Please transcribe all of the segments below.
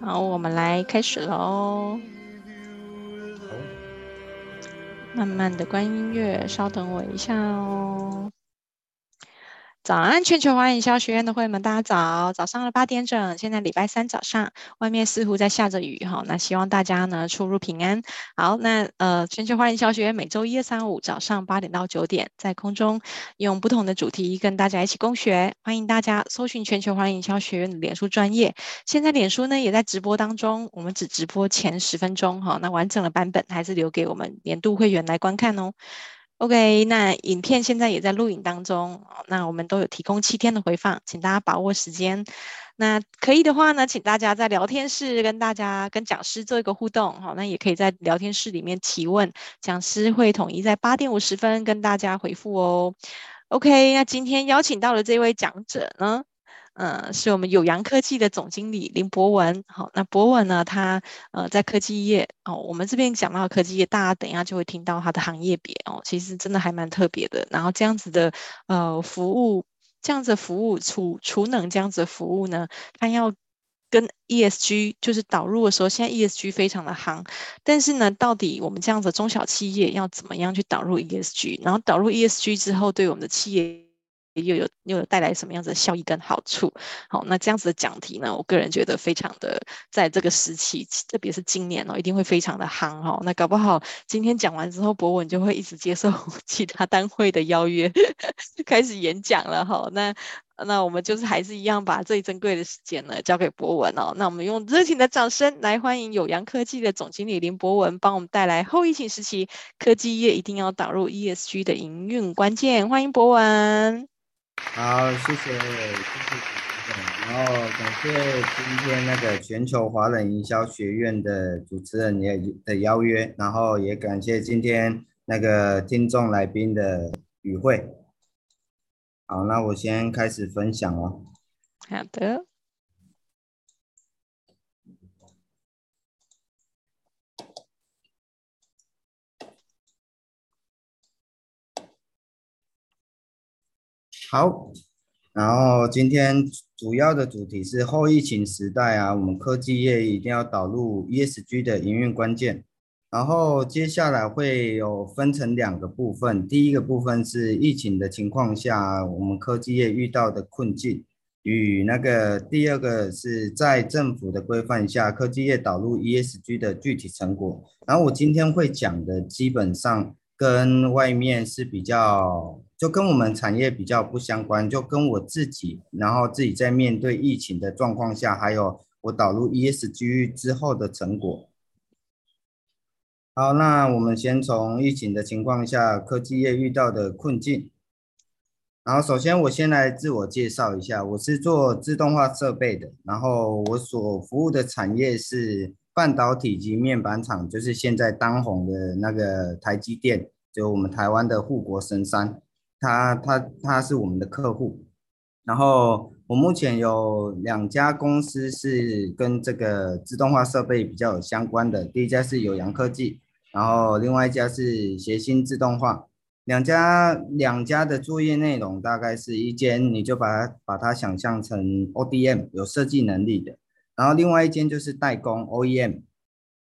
好，我们来开始喽。慢慢的关音乐，稍等我一下哦。早安，全球华人营销学院的会员们，大家早！早上的八点整，现在礼拜三早上，外面似乎在下着雨哈。那希望大家呢出入平安。好，那呃，全球华人营销学院每周一、二、三、五早上八点到九点，在空中用不同的主题跟大家一起共学。欢迎大家搜寻全球华人营销学院的脸书专业。现在脸书呢也在直播当中，我们只直播前十分钟哈。那完整的版本还是留给我们年度会员来观看哦。OK，那影片现在也在录影当中，那我们都有提供七天的回放，请大家把握时间。那可以的话呢，请大家在聊天室跟大家跟讲师做一个互动，好，那也可以在聊天室里面提问，讲师会统一在八点五十分跟大家回复哦。OK，那今天邀请到的这位讲者呢？呃，是我们有阳科技的总经理林博文。好，那博文呢，他呃在科技业哦，我们这边讲到科技业，大家等一下就会听到他的行业别哦，其实真的还蛮特别的。然后这样子的呃服务，这样子服务储储能这样子的服务呢，他要跟 ESG 就是导入的时候，现在 ESG 非常的夯，但是呢，到底我们这样子中小企业要怎么样去导入 ESG？然后导入 ESG 之后，对我们的企业。又有又有带来什么样子的效益跟好处？好，那这样子的讲题呢，我个人觉得非常的，在这个时期，特别是今年哦，一定会非常的夯哦。那搞不好今天讲完之后，博文就会一直接受 其他单位的邀约，开始演讲了哈。那那我们就是还是一样，把最珍贵的时间呢交给博文哦。那我们用热情的掌声来欢迎有扬科技的总经理林博文，帮我们带来后疫情时期科技业一定要导入 ESG 的营运关键。欢迎博文。好，谢谢，谢谢主持人，然后感谢今天那个全球华人营销学院的主持人也的邀约，然后也感谢今天那个听众来宾的与会。好，那我先开始分享了。好的。好，然后今天主要的主题是后疫情时代啊，我们科技业一定要导入 ESG 的营运关键。然后接下来会有分成两个部分，第一个部分是疫情的情况下，我们科技业遇到的困境，与那个第二个是在政府的规范下，科技业导入 ESG 的具体成果。然后我今天会讲的基本上跟外面是比较。就跟我们产业比较不相关，就跟我自己，然后自己在面对疫情的状况下，还有我导入 ESG 之后的成果。好，那我们先从疫情的情况下，科技业遇到的困境。然后首先我先来自我介绍一下，我是做自动化设备的，然后我所服务的产业是半导体及面板厂，就是现在当红的那个台积电，就我们台湾的护国神山。他他他是我们的客户，然后我目前有两家公司是跟这个自动化设备比较有相关的，第一家是有阳科技，然后另外一家是协鑫自动化，两家两家的作业内容大概是一间你就把它把它想象成 ODM 有设计能力的，然后另外一间就是代工 OEM，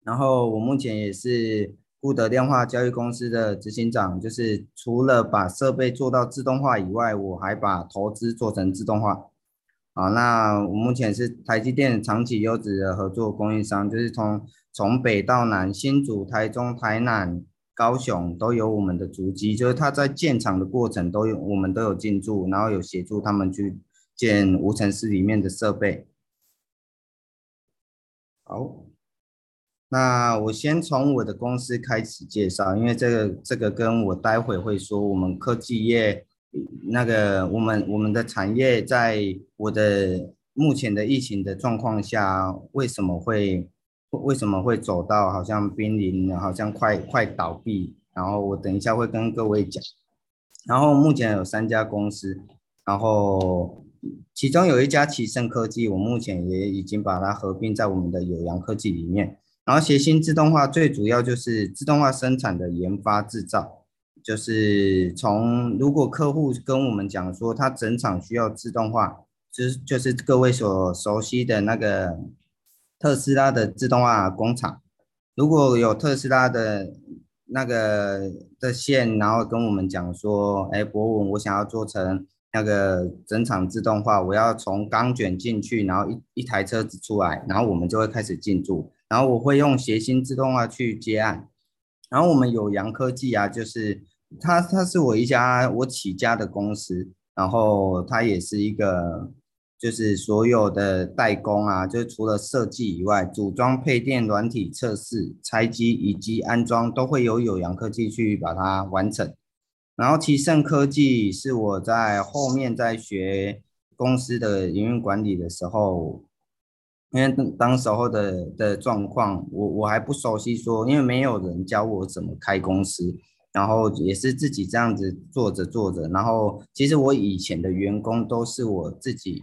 然后我目前也是。固德量化交易公司的执行长，就是除了把设备做到自动化以外，我还把投资做成自动化。啊，那我目前是台积电长期优质的合作供应商，就是从从北到南，新竹、台中、台南、高雄都有我们的足迹，就是他在建厂的过程都有我们都有进驻，然后有协助他们去建无尘室里面的设备。好。那我先从我的公司开始介绍，因为这个这个跟我待会会说我们科技业那个我们我们的产业在我的目前的疫情的状况下，为什么会为什么会走到好像濒临，好像快快倒闭，然后我等一下会跟各位讲。然后目前有三家公司，然后其中有一家奇胜科技，我目前也已经把它合并在我们的有扬科技里面。然后协鑫自动化最主要就是自动化生产的研发制造，就是从如果客户跟我们讲说他整厂需要自动化，就是就是各位所熟悉的那个特斯拉的自动化工厂。如果有特斯拉的那个的线，然后跟我们讲说，哎，博文，我想要做成那个整厂自动化，我要从钢卷进去，然后一一台车子出来，然后我们就会开始进驻，然后我会用协兴自动化去接案，然后我们有阳科技啊，就是它它是我一家我起家的公司，然后它也是一个。就是所有的代工啊，就是除了设计以外，组装、配电、软体测试、拆机以及安装，都会由有阳科技去把它完成。然后奇胜科技是我在后面在学公司的营运管理的时候，因为当当时候的的状况，我我还不熟悉说，因为没有人教我怎么开公司，然后也是自己这样子做着做着，然后其实我以前的员工都是我自己。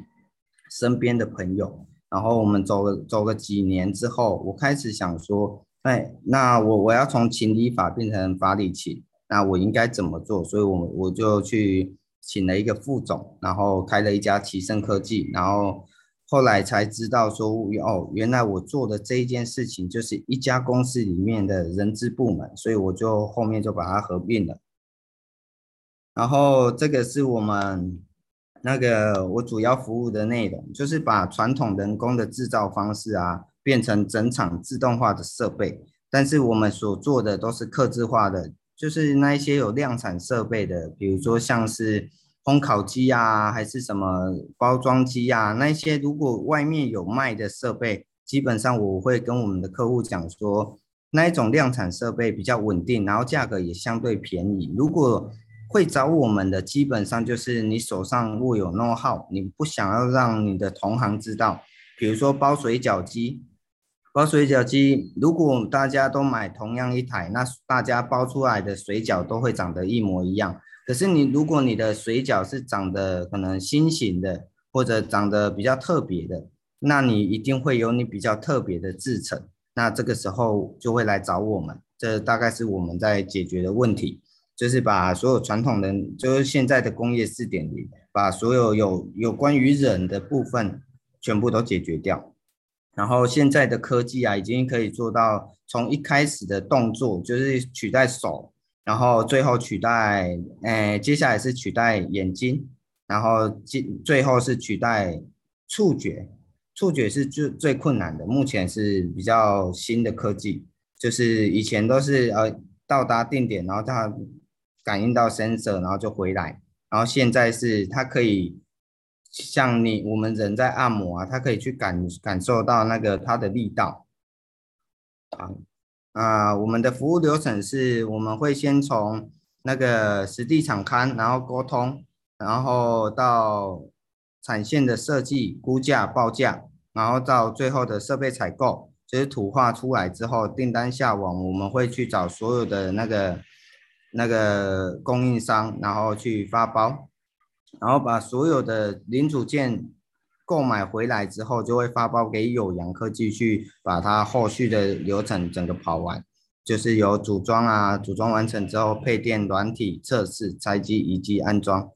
身边的朋友，然后我们走了走了几年之后，我开始想说，哎，那我我要从情理法变成法理情，那我应该怎么做？所以我，我我就去请了一个副总，然后开了一家奇胜科技，然后后来才知道说，哦，原来我做的这一件事情就是一家公司里面的人资部门，所以我就后面就把它合并了。然后这个是我们。那个我主要服务的内容就是把传统人工的制造方式啊，变成整场自动化的设备。但是我们所做的都是客制化的，就是那一些有量产设备的，比如说像是烘烤机啊，还是什么包装机啊，那些如果外面有卖的设备，基本上我会跟我们的客户讲说，那一种量产设备比较稳定，然后价格也相对便宜。如果会找我们的基本上就是你手上握有 know how，你不想要让你的同行知道。比如说包水饺机，包水饺机，如果大家都买同样一台，那大家包出来的水饺都会长得一模一样。可是你如果你的水饺是长得可能新型的，或者长得比较特别的，那你一定会有你比较特别的制成。那这个时候就会来找我们，这大概是我们在解决的问题。就是把所有传统的，就是现在的工业四点零，把所有有有关于人的部分全部都解决掉。然后现在的科技啊，已经可以做到从一开始的动作就是取代手，然后最后取代，诶，接下来是取代眼睛，然后最最后是取代触觉，触觉是最最困难的，目前是比较新的科技，就是以前都是呃到达定点，然后它。感应到 sensor，然后就回来。然后现在是它可以像你我们人在按摩啊，它可以去感感受到那个它的力道。啊啊，我们的服务流程是，我们会先从那个实地场勘，然后沟通，然后到产线的设计、估价、报价，然后到最后的设备采购，就是图画出来之后，订单下网，我们会去找所有的那个。那个供应商，然后去发包，然后把所有的零组件购买回来之后，就会发包给有阳科技去把它后续的流程整个跑完，就是有组装啊，组装完成之后配电、软体测试、拆机以及安装。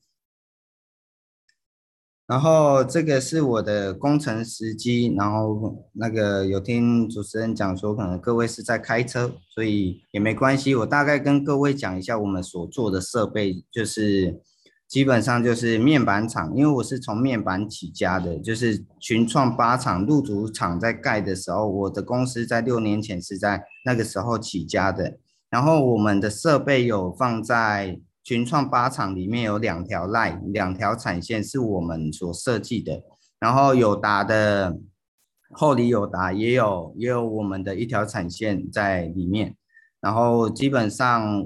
然后这个是我的工程时机，然后那个有听主持人讲说，可能各位是在开车，所以也没关系。我大概跟各位讲一下我们所做的设备，就是基本上就是面板厂，因为我是从面板起家的，就是群创八厂入主厂在盖的时候，我的公司在六年前是在那个时候起家的，然后我们的设备有放在。群创八厂里面有两条 line，两条产线是我们所设计的，然后友达的后里友达也有也有我们的一条产线在里面，然后基本上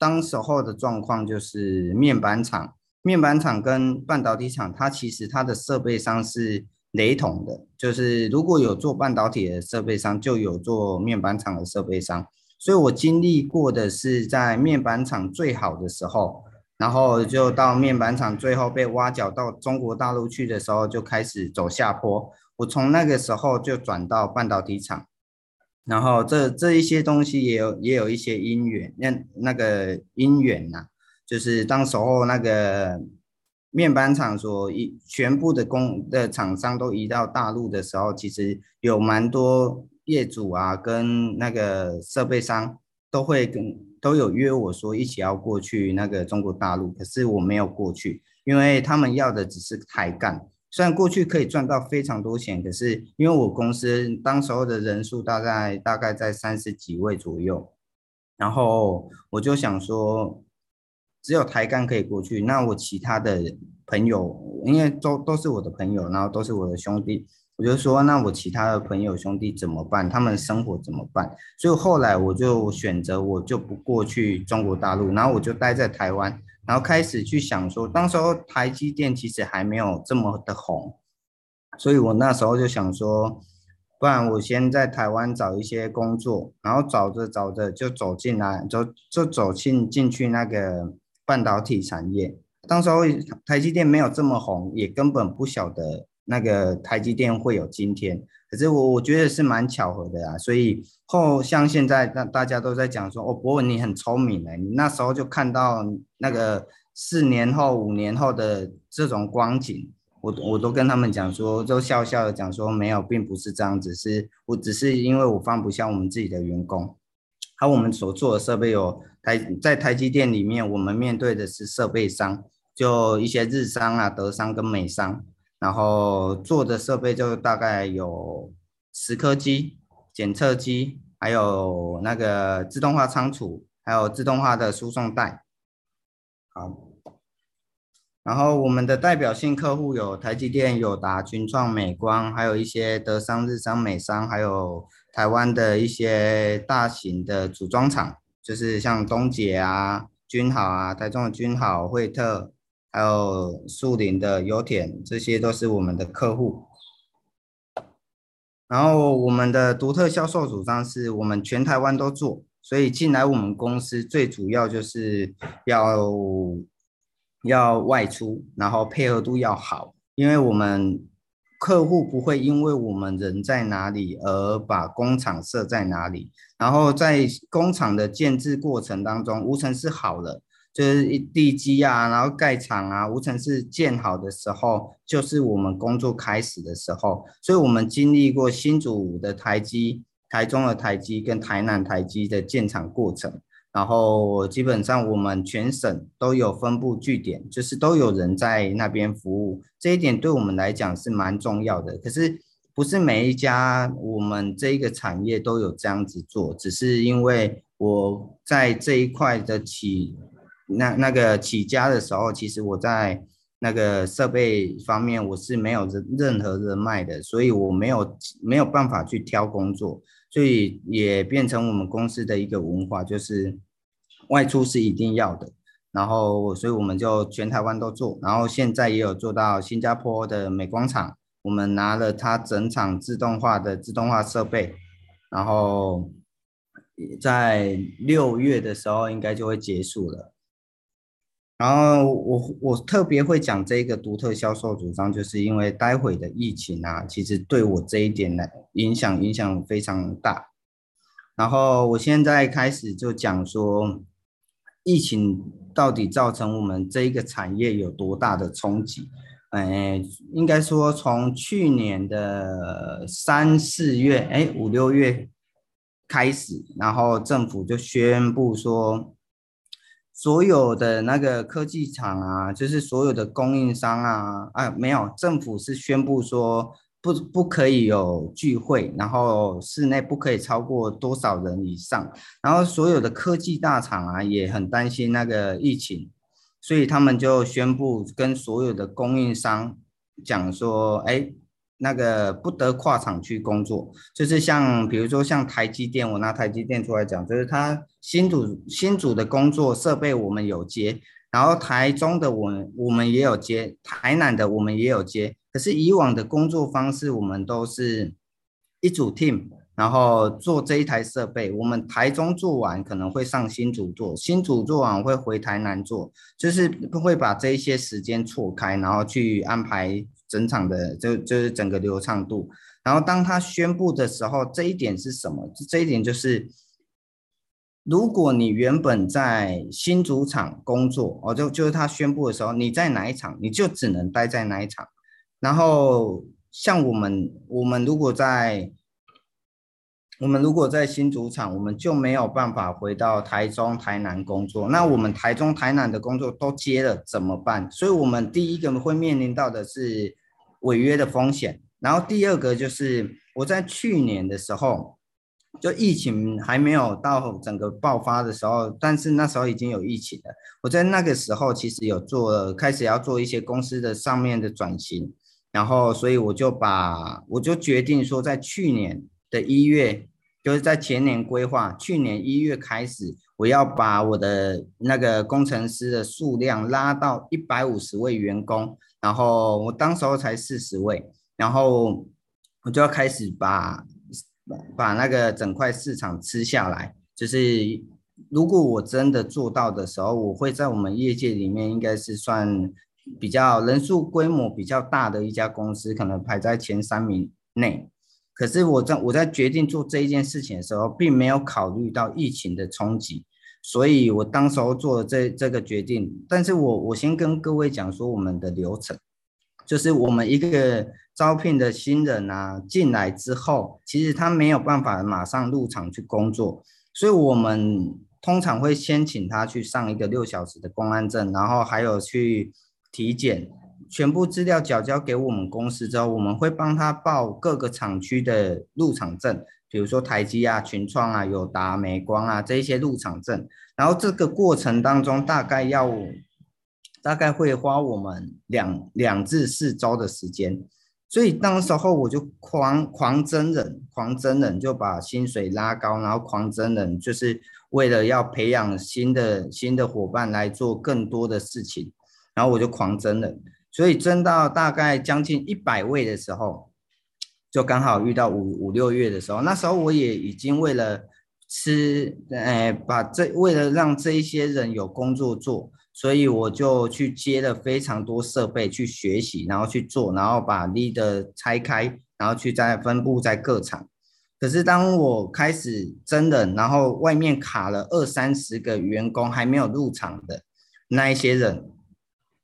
当时候的状况就是面板厂，面板厂跟半导体厂，它其实它的设备商是雷同的，就是如果有做半导体的设备商，就有做面板厂的设备商。所以我经历过的是在面板厂最好的时候，然后就到面板厂最后被挖角到中国大陆去的时候，就开始走下坡。我从那个时候就转到半导体厂，然后这这一些东西也有也有一些因缘，那那个因缘呐、啊，就是当时候那个面板厂所移全部的工的厂商都移到大陆的时候，其实有蛮多业主啊，跟那个设备商都会跟都有约我说一起要过去那个中国大陆，可是我没有过去，因为他们要的只是台干，虽然过去可以赚到非常多钱，可是因为我公司当时候的人数大概大概在三十几位左右，然后我就想说。只有台干可以过去，那我其他的朋友，因为都都是我的朋友，然后都是我的兄弟，我就说，那我其他的朋友兄弟怎么办？他们生活怎么办？所以后来我就选择，我就不过去中国大陆，然后我就待在台湾，然后开始去想说，当时候台积电其实还没有这么的红，所以我那时候就想说，不然我先在台湾找一些工作，然后找着找着就走进来，就就走进进去那个。半导体产业，当时候台积电没有这么红，也根本不晓得那个台积电会有今天。可是我我觉得是蛮巧合的啊，所以后像现在大大家都在讲说，哦，博文你很聪明哎，你那时候就看到那个四年后、五年后的这种光景，我我都跟他们讲说，都笑笑的讲说没有，并不是这样子，是我只是因为我放不下我们自己的员工。而我们所做的设备有台，在台积电里面，我们面对的是设备商，就一些日商啊、德商跟美商，然后做的设备就大概有蚀刻机、检测机，还有那个自动化仓储，还有自动化的输送带。好，然后我们的代表性客户有台积电、友达、群创、美光，还有一些德商、日商、美商，还有。台湾的一些大型的组装厂，就是像东捷啊、君豪啊、台中的君豪、惠特，还有树林的油田，这些都是我们的客户。然后我们的独特销售主张是我们全台湾都做，所以进来我们公司最主要就是要要外出，然后配合度要好，因为我们。客户不会因为我们人在哪里而把工厂设在哪里，然后在工厂的建制过程当中，无尘是好了，就是地基啊，然后盖厂啊，无尘室建好的时候，就是我们工作开始的时候。所以我们经历过新竹的台积、台中的台积跟台南台积的建厂过程。然后基本上我们全省都有分布据点，就是都有人在那边服务，这一点对我们来讲是蛮重要的。可是不是每一家我们这一个产业都有这样子做，只是因为我在这一块的起那那个起家的时候，其实我在那个设备方面我是没有任任何人脉的，所以我没有没有办法去挑工作。所以也变成我们公司的一个文化，就是外出是一定要的。然后，所以我们就全台湾都做。然后现在也有做到新加坡的美光厂，我们拿了它整厂自动化的自动化设备，然后在六月的时候应该就会结束了。然后我我特别会讲这个独特销售主张，就是因为待会的疫情啊，其实对我这一点呢影响影响非常大。然后我现在开始就讲说，疫情到底造成我们这一个产业有多大的冲击？哎，应该说从去年的三四月，哎五六月开始，然后政府就宣布说。所有的那个科技厂啊，就是所有的供应商啊，啊，没有，政府是宣布说不不可以有聚会，然后室内不可以超过多少人以上，然后所有的科技大厂啊也很担心那个疫情，所以他们就宣布跟所有的供应商讲说，哎。那个不得跨厂区工作，就是像比如说像台积电，我拿台积电出来讲，就是他新组新组的工作设备我们有接，然后台中的我们我们也有接，台南的我们也有接，可是以往的工作方式，我们都是一组 team，然后做这一台设备，我们台中做完可能会上新组做，新组做完会回台南做，就是会把这一些时间错开，然后去安排。整场的就就是整个流畅度，然后当他宣布的时候，这一点是什么？这一点就是如果你原本在新主场工作，哦，就就是他宣布的时候，你在哪一场，你就只能待在哪一场。然后像我们，我们如果在我们如果在新主场，我们就没有办法回到台中、台南工作。那我们台中、台南的工作都接了怎么办？所以，我们第一个会面临到的是违约的风险。然后第二个就是我在去年的时候，就疫情还没有到整个爆发的时候，但是那时候已经有疫情了。我在那个时候其实有做，开始要做一些公司的上面的转型，然后所以我就把我就决定说，在去年的一月。就是在前年规划，去年一月开始，我要把我的那个工程师的数量拉到一百五十位员工，然后我当时候才四十位，然后我就要开始把把那个整块市场吃下来。就是如果我真的做到的时候，我会在我们业界里面应该是算比较人数规模比较大的一家公司，可能排在前三名内。可是我在我在决定做这一件事情的时候，并没有考虑到疫情的冲击，所以我当时候做了这这个决定。但是我我先跟各位讲说，我们的流程，就是我们一个招聘的新人啊进来之后，其实他没有办法马上入场去工作，所以我们通常会先请他去上一个六小时的公安证，然后还有去体检。全部资料缴交给我们公司之后，我们会帮他报各个厂区的入场证，比如说台积啊、群创啊、友达、美光啊这一些入场证。然后这个过程当中，大概要大概会花我们两两至四周的时间。所以当时候我就狂狂增人，狂增人就把薪水拉高，然后狂增人，就是为了要培养新的新的伙伴来做更多的事情。然后我就狂增人。所以增到大概将近一百位的时候，就刚好遇到五五六月的时候，那时候我也已经为了吃，哎，把这为了让这一些人有工作做，所以我就去接了非常多设备去学习，然后去做，然后把 leader 拆开，然后去再分布在各厂。可是当我开始真的，然后外面卡了二三十个员工还没有入场的那一些人。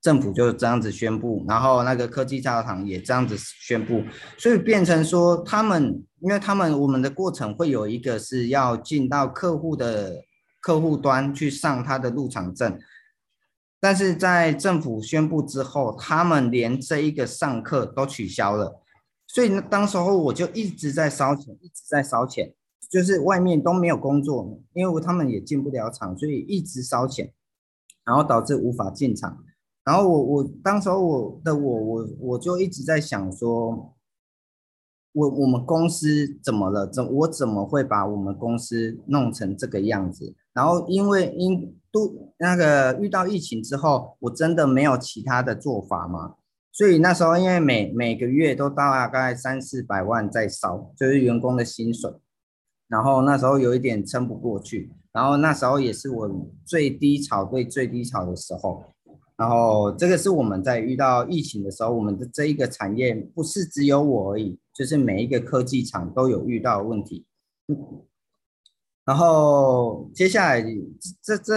政府就这样子宣布，然后那个科技大厂也这样子宣布，所以变成说他们，因为他们我们的过程会有一个是要进到客户的客户端去上他的入场证，但是在政府宣布之后，他们连这一个上课都取消了，所以当时候我就一直在烧钱，一直在烧钱，就是外面都没有工作，因为他们也进不了场，所以一直烧钱，然后导致无法进场。然后我我当时候我的我我我就一直在想说，我我们公司怎么了？怎我怎么会把我们公司弄成这个样子？然后因为因都那个遇到疫情之后，我真的没有其他的做法嘛。所以那时候因为每每个月都大概三四百万在烧，就是员工的薪水。然后那时候有一点撑不过去，然后那时候也是我最低潮、最最低潮的时候。然后这个是我们在遇到疫情的时候，我们的这一个产业不是只有我而已，就是每一个科技厂都有遇到问题。然后接下来这这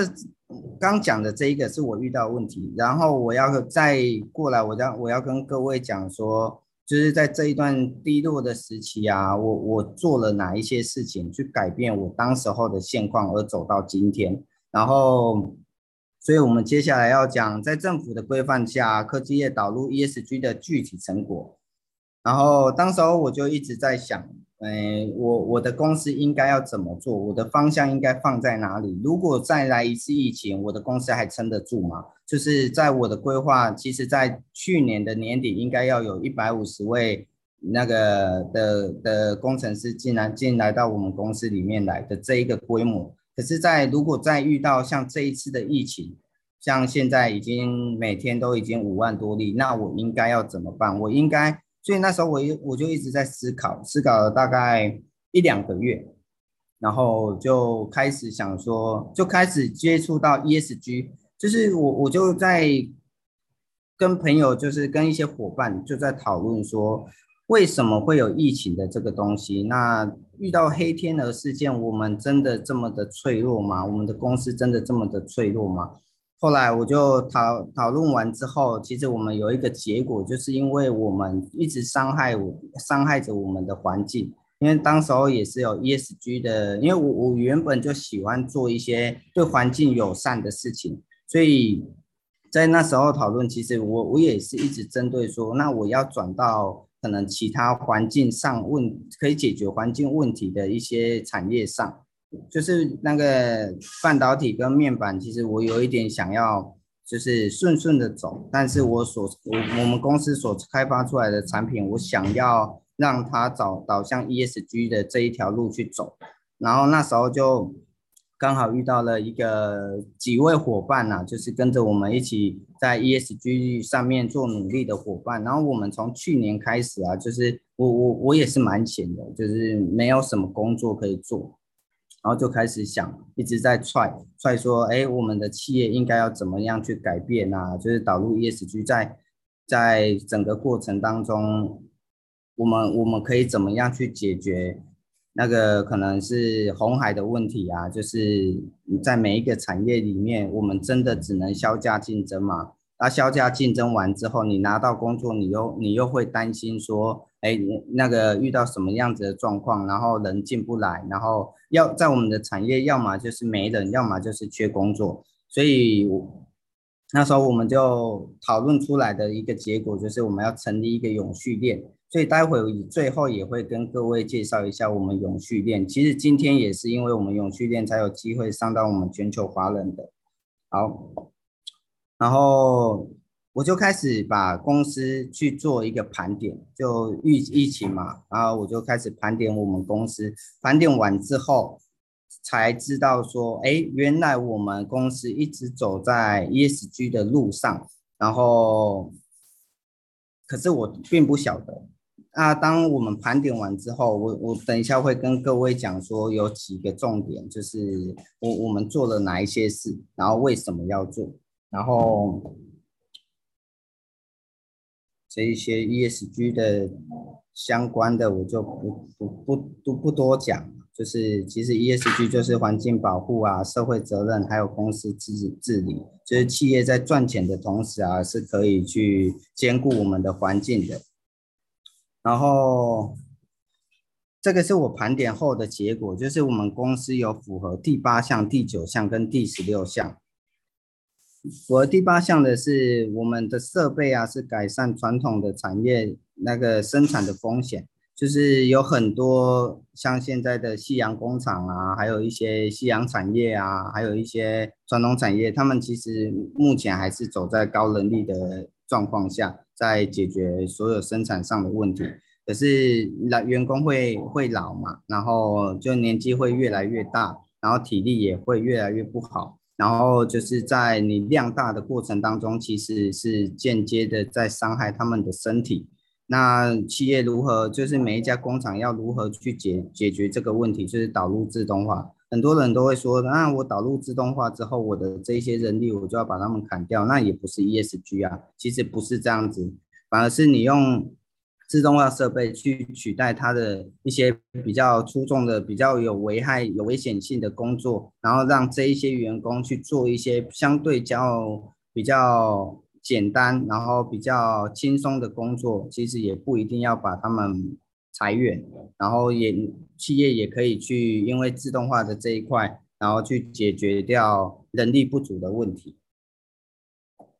刚讲的这一个是我遇到问题，然后我要再过来，我要我要跟各位讲说，就是在这一段低落的时期啊，我我做了哪一些事情去改变我当时候的现况，而走到今天，然后。所以，我们接下来要讲，在政府的规范下，科技业导入 ESG 的具体成果。然后，当时候我就一直在想，诶，我我的公司应该要怎么做？我的方向应该放在哪里？如果再来一次疫情，我的公司还撑得住吗？就是在我的规划，其实在去年的年底，应该要有一百五十位那个的的工程师进来进来到我们公司里面来的这一个规模。可是，在如果再遇到像这一次的疫情，像现在已经每天都已经五万多例，那我应该要怎么办？我应该，所以那时候我我就一直在思考，思考了大概一两个月，然后就开始想说，就开始接触到 ESG，就是我我就在跟朋友，就是跟一些伙伴就在讨论说，为什么会有疫情的这个东西？那遇到黑天鹅事件，我们真的这么的脆弱吗？我们的公司真的这么的脆弱吗？后来我就讨讨论完之后，其实我们有一个结果，就是因为我们一直伤害我伤害着我们的环境。因为当时候也是有 ESG 的，因为我我原本就喜欢做一些对环境友善的事情，所以在那时候讨论，其实我我也是一直针对说，那我要转到可能其他环境上问可以解决环境问题的一些产业上，就是那个半导体跟面板，其实我有一点想要就是顺顺的走，但是我所我我们公司所开发出来的产品，我想要。让它找导向 ESG 的这一条路去走，然后那时候就刚好遇到了一个几位伙伴呐、啊，就是跟着我们一起在 ESG 上面做努力的伙伴。然后我们从去年开始啊，就是我我我也是蛮闲的，就是没有什么工作可以做，然后就开始想，一直在踹踹说，哎，我们的企业应该要怎么样去改变啊？就是导入 ESG 在在整个过程当中。我们我们可以怎么样去解决那个可能是红海的问题啊？就是在每一个产业里面，我们真的只能削价竞争嘛？那削价竞争完之后，你拿到工作，你又你又会担心说，哎，那个遇到什么样子的状况，然后人进不来，然后要在我们的产业，要么就是没人，要么就是缺工作。所以那时候我们就讨论出来的一个结果，就是我们要成立一个永续链。所以待会最后也会跟各位介绍一下我们永续链。其实今天也是因为我们永续链才有机会上到我们全球华人的。好，然后我就开始把公司去做一个盘点，就疫疫情嘛，然后我就开始盘点我们公司。盘点完之后，才知道说，哎，原来我们公司一直走在 ESG 的路上。然后，可是我并不晓得。那当我们盘点完之后，我我等一下会跟各位讲说有几个重点，就是我我们做了哪一些事，然后为什么要做，然后这一些 ESG 的相关的我就不不不不不多讲，就是其实 ESG 就是环境保护啊、社会责任，还有公司治治理，就是企业在赚钱的同时啊，是可以去兼顾我们的环境的。然后，这个是我盘点后的结果，就是我们公司有符合第八项、第九项跟第十六项。符合第八项的是我们的设备啊，是改善传统的产业那个生产的风险，就是有很多像现在的夕阳工厂啊，还有一些夕阳产业啊，还有一些传统产业，他们其实目前还是走在高人力的状况下。在解决所有生产上的问题，可是老员工会会老嘛，然后就年纪会越来越大，然后体力也会越来越不好，然后就是在你量大的过程当中，其实是间接的在伤害他们的身体。那企业如何，就是每一家工厂要如何去解解决这个问题，就是导入自动化。很多人都会说，那我导入自动化之后，我的这些人力我就要把他们砍掉，那也不是 ESG 啊，其实不是这样子，反而是你用自动化设备去取代它的一些比较出众的、比较有危害、有危险性的工作，然后让这一些员工去做一些相对较比较简单，然后比较轻松的工作，其实也不一定要把他们。裁员，然后也企业也可以去，因为自动化的这一块，然后去解决掉人力不足的问题。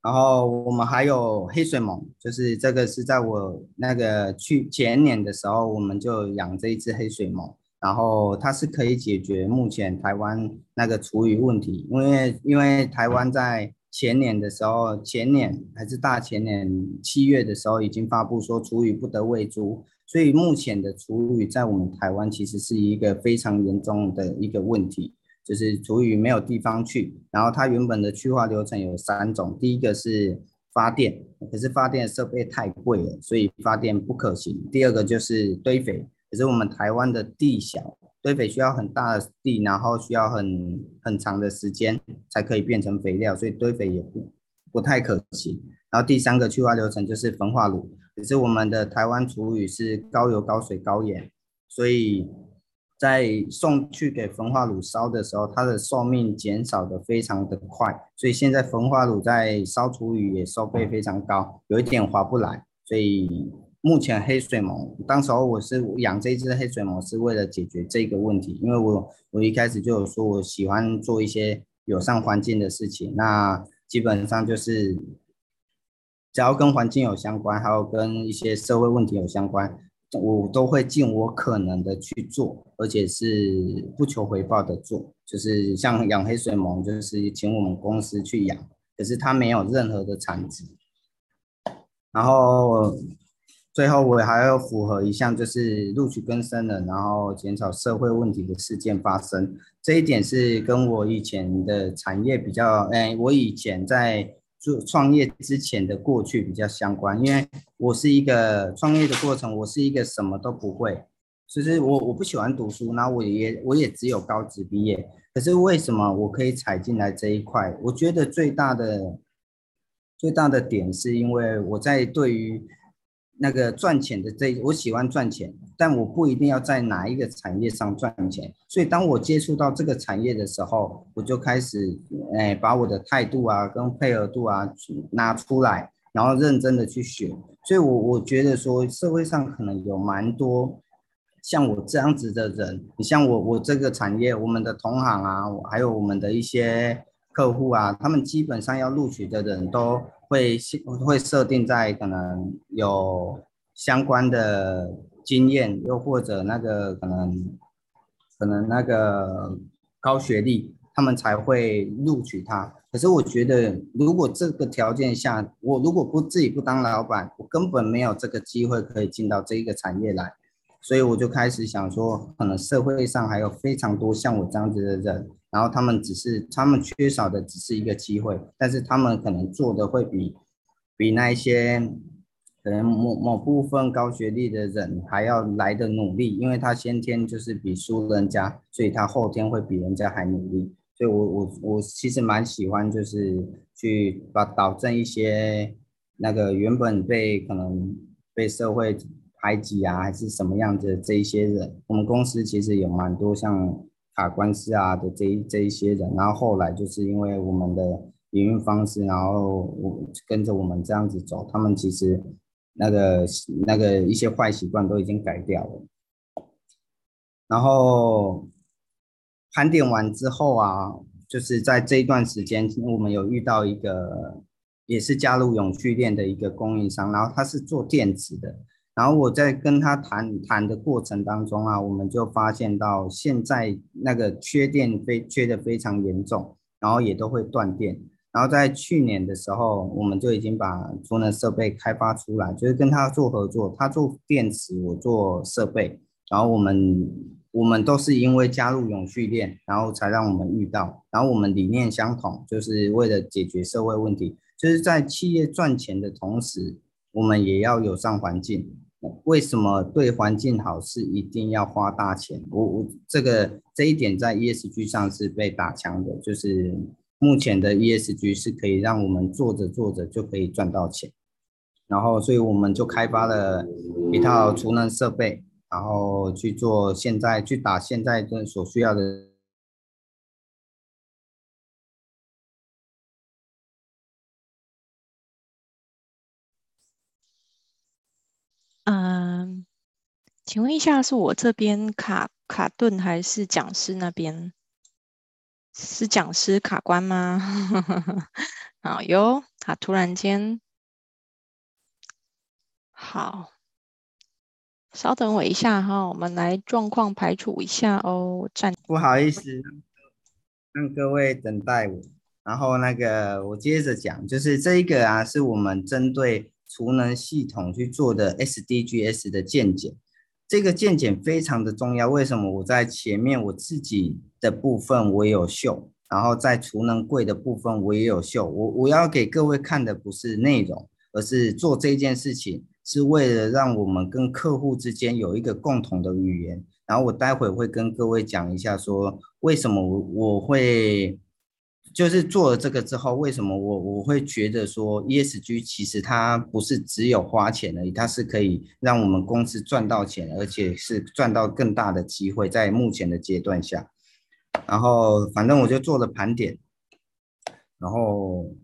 然后我们还有黑水虻，就是这个是在我那个去前年的时候，我们就养这一只黑水虻，然后它是可以解决目前台湾那个厨余问题，因为因为台湾在前年的时候，前年还是大前年七月的时候，已经发布说厨余不得喂猪。所以目前的厨余在我们台湾其实是一个非常严重的一个问题，就是厨余没有地方去，然后它原本的去化流程有三种，第一个是发电，可是发电设备太贵了，所以发电不可行。第二个就是堆肥，可是我们台湾的地小，堆肥需要很大的地，然后需要很很长的时间才可以变成肥料，所以堆肥也不不太可行。然后第三个去化流程就是焚化炉。只是我们的台湾厨余是高油、高水、高盐，所以在送去给焚化炉烧的时候，它的寿命减少的非常的快，所以现在焚化炉在烧厨余也收费非常高，有一点划不来。所以目前黑水虻，当时候我是养这只黑水虻是为了解决这个问题，因为我我一开始就有说我喜欢做一些友善环境的事情，那基本上就是。只要跟环境有相关，还有跟一些社会问题有相关，我都会尽我可能的去做，而且是不求回报的做。就是像养黑水虻，就是请我们公司去养，可是它没有任何的产值。然后最后我还要符合一项，就是录取更生人，然后减少社会问题的事件发生。这一点是跟我以前的产业比较，哎，我以前在。就创业之前的过去比较相关，因为我是一个创业的过程，我是一个什么都不会，其实我我不喜欢读书，那我也我也只有高职毕业，可是为什么我可以踩进来这一块？我觉得最大的最大的点是因为我在对于。那个赚钱的这，我喜欢赚钱，但我不一定要在哪一个产业上赚钱。所以当我接触到这个产业的时候，我就开始，哎，把我的态度啊，跟配合度啊拿出来，然后认真的去学。所以我我觉得说，社会上可能有蛮多像我这样子的人。你像我，我这个产业，我们的同行啊，还有我们的一些客户啊，他们基本上要录取的人都。会会设定在可能有相关的经验，又或者那个可能可能那个高学历，他们才会录取他。可是我觉得，如果这个条件下，我如果不自己不当老板，我根本没有这个机会可以进到这一个产业来。所以我就开始想说，可能社会上还有非常多像我这样子的人。然后他们只是，他们缺少的只是一个机会，但是他们可能做的会比，比那一些可能某某部分高学历的人还要来的努力，因为他先天就是比输人家，所以他后天会比人家还努力。所以我我我其实蛮喜欢，就是去把导正一些那个原本被可能被社会排挤啊，还是什么样子这一些人，我们公司其实有蛮多像。打官司啊的这一这一些人，然后后来就是因为我们的营运方式，然后我跟着我们这样子走，他们其实那个那个一些坏习惯都已经改掉了。然后盘点完之后啊，就是在这一段时间，我们有遇到一个也是加入永续链的一个供应商，然后他是做电池的。然后我在跟他谈谈的过程当中啊，我们就发现到现在那个缺电非缺的非常严重，然后也都会断电。然后在去年的时候，我们就已经把储能设备开发出来，就是跟他做合作，他做电池，我做设备。然后我们我们都是因为加入永续链，然后才让我们遇到。然后我们理念相同，就是为了解决社会问题，就是在企业赚钱的同时，我们也要友善环境。为什么对环境好是一定要花大钱？我我这个这一点在 ESG 上是被打枪的，就是目前的 ESG 是可以让我们做着做着就可以赚到钱，然后所以我们就开发了一套储能设备，然后去做现在去打现在的所需要的。请问一下，是我这边卡卡顿，还是讲师那边是讲师卡关吗？好哟，他突然间好，稍等我一下哈，我们来状况排除一下哦。暂不好意思，让各位等待我，然后那个我接着讲，就是这一个啊，是我们针对。储能系统去做的 SDGs 的见解，这个见解非常的重要。为什么？我在前面我自己的部分我也有秀，然后在储能柜的部分我也有秀。我我要给各位看的不是内容，而是做这件事情是为了让我们跟客户之间有一个共同的语言。然后我待会会跟各位讲一下，说为什么我我会就是做了这个之后，为什么我我会觉得说 ESG 其实它不是只有花钱而已，它是可以让我们公司赚到钱，而且是赚到更大的机会，在目前的阶段下。然后反正我就做了盘点，然后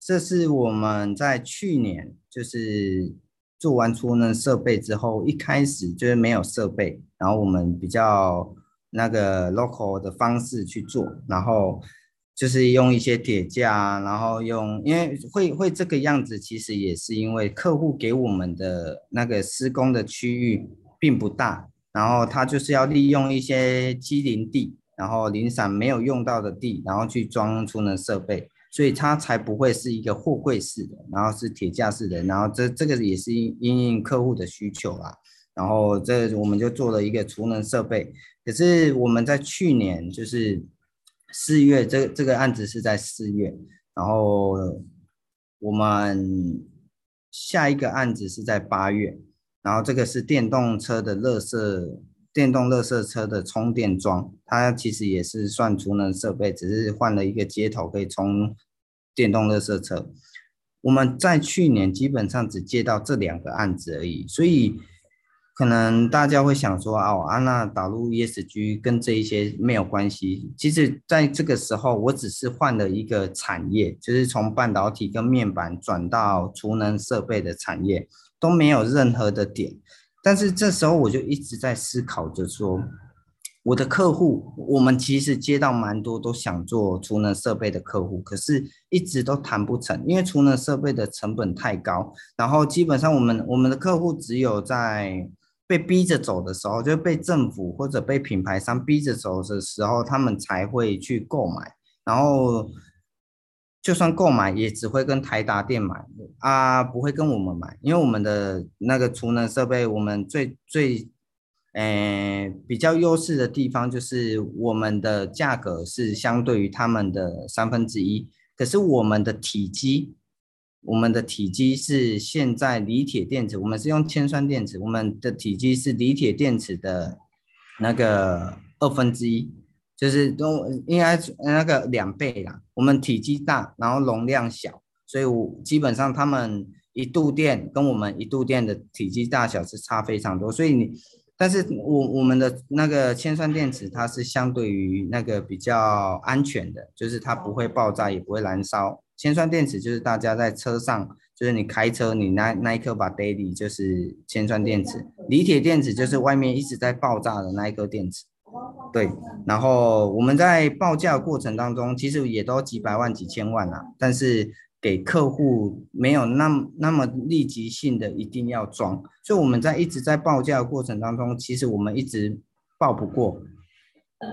这是我们在去年就是做完储能设备之后，一开始就是没有设备，然后我们比较。那个 local 的方式去做，然后就是用一些铁架，然后用，因为会会这个样子，其实也是因为客户给我们的那个施工的区域并不大，然后他就是要利用一些机零地，然后零散没有用到的地，然后去装储能设备，所以它才不会是一个货柜式的，然后是铁架式的，然后这这个也是因应客户的需求啊。然后这我们就做了一个储能设备，可是我们在去年就是四月，这这个案子是在四月，然后我们下一个案子是在八月，然后这个是电动车的垃圾，电动垃圾车的充电桩，它其实也是算储能设备，只是换了一个接头可以充电动垃圾车。我们在去年基本上只接到这两个案子而已，所以。可能大家会想说，哦，安娜导入 ESG 跟这一些没有关系。其实，在这个时候，我只是换了一个产业，就是从半导体跟面板转到储能设备的产业，都没有任何的点。但是这时候，我就一直在思考着说，我的客户，我们其实接到蛮多都想做储能设备的客户，可是一直都谈不成，因为储能设备的成本太高。然后基本上，我们我们的客户只有在被逼着走的时候，就被政府或者被品牌商逼着走的时候，他们才会去购买。然后，就算购买，也只会跟台达店买啊，不会跟我们买，因为我们的那个储能设备，我们最最，诶比较优势的地方就是我们的价格是相对于他们的三分之一，可是我们的体积。我们的体积是现在锂铁电池，我们是用铅酸电池，我们的体积是锂铁电池的那个二分之一，就是都应该那个两倍啦。我们体积大，然后容量小，所以我基本上他们一度电跟我们一度电的体积大小是差非常多。所以你，但是我我们的那个铅酸电池它是相对于那个比较安全的，就是它不会爆炸，也不会燃烧。铅酸电池就是大家在车上，就是你开车，你那那一颗把 daily 就是铅酸电池，锂铁电池就是外面一直在爆炸的那一颗电池。对，然后我们在报价过程当中，其实也都几百万、几千万啊，但是给客户没有那么那么立即性的一定要装，所以我们在一直在报价的过程当中，其实我们一直报不过。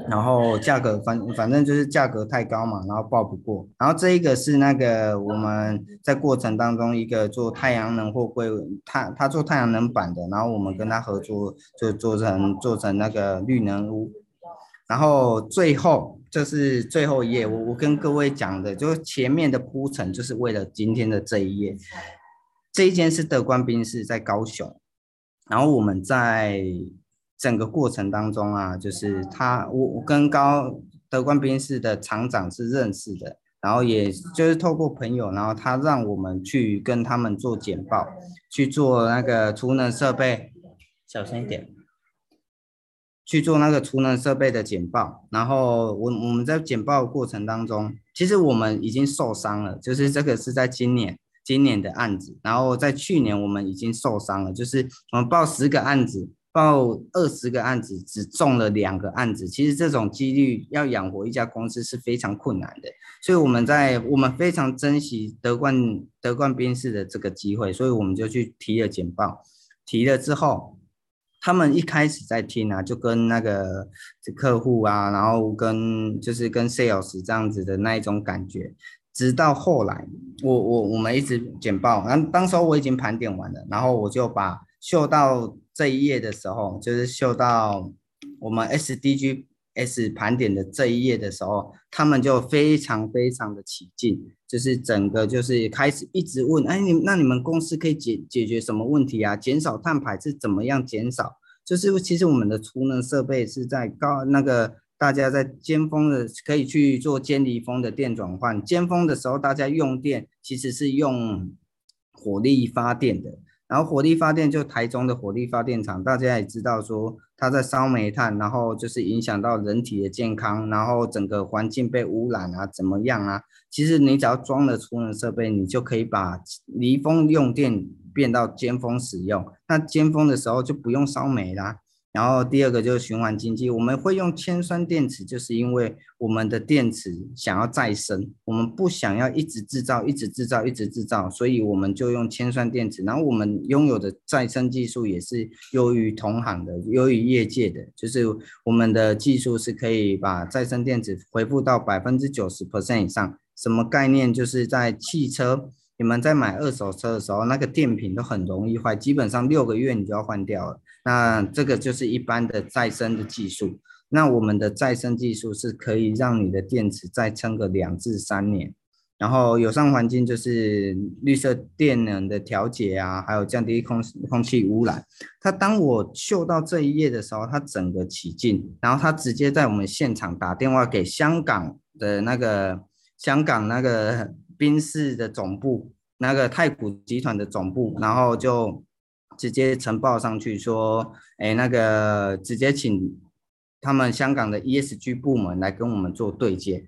然后价格反反正就是价格太高嘛，然后报不过。然后这一个是那个我们在过程当中一个做太阳能货柜，他他做太阳能板的，然后我们跟他合作就做成做成那个绿能屋。然后最后就是最后一页，我我跟各位讲的，就是前面的铺陈就是为了今天的这一页。这一间是德冠宾士在高雄，然后我们在。整个过程当中啊，就是他，我我跟高德冠兵士的厂长是认识的，然后也就是透过朋友，然后他让我们去跟他们做简报，去做那个储能设备，小声一点，去做那个储能设备的简报。然后我我们在简报的过程当中，其实我们已经受伤了，就是这个是在今年今年的案子，然后在去年我们已经受伤了，就是我们报十个案子。报二十个案子，只中了两个案子，其实这种几率要养活一家公司是非常困难的。所以我们在我们非常珍惜德冠德冠宾士的这个机会，所以我们就去提了简报。提了之后，他们一开始在听啊，就跟那个客户啊，然后跟就是跟 sales 这样子的那一种感觉。直到后来，我我我们一直简报，然后当时候我已经盘点完了，然后我就把秀到。这一页的时候，就是秀到我们 SDGs 盘点的这一页的时候，他们就非常非常的起劲，就是整个就是开始一直问，哎，你那你们公司可以解解决什么问题啊？减少碳排是怎么样减少？就是其实我们的储能设备是在高那个大家在尖峰的可以去做尖离峰的电转换。尖峰的时候，大家用电其实是用火力发电的。然后火力发电就台中的火力发电厂，大家也知道说它在烧煤炭，然后就是影响到人体的健康，然后整个环境被污染啊，怎么样啊？其实你只要装了储能设备，你就可以把离峰用电变到尖峰使用。那尖峰的时候就不用烧煤啦。然后第二个就是循环经济，我们会用铅酸电池，就是因为我们的电池想要再生，我们不想要一直制造、一直制造、一直制造，所以我们就用铅酸电池。然后我们拥有的再生技术也是优于同行的、优于业界的，就是我们的技术是可以把再生电池恢复到百分之九十 percent 以上。什么概念？就是在汽车，你们在买二手车的时候，那个电瓶都很容易坏，基本上六个月你就要换掉了。那这个就是一般的再生的技术。那我们的再生技术是可以让你的电池再撑个两至三年。然后友善环境就是绿色电能的调节啊，还有降低空空气污染。它当我嗅到这一页的时候，它整个起劲，然后它直接在我们现场打电话给香港的那个香港那个宾士的总部，那个太古集团的总部，然后就。直接呈报上去说，哎，那个直接请他们香港的 ESG 部门来跟我们做对接，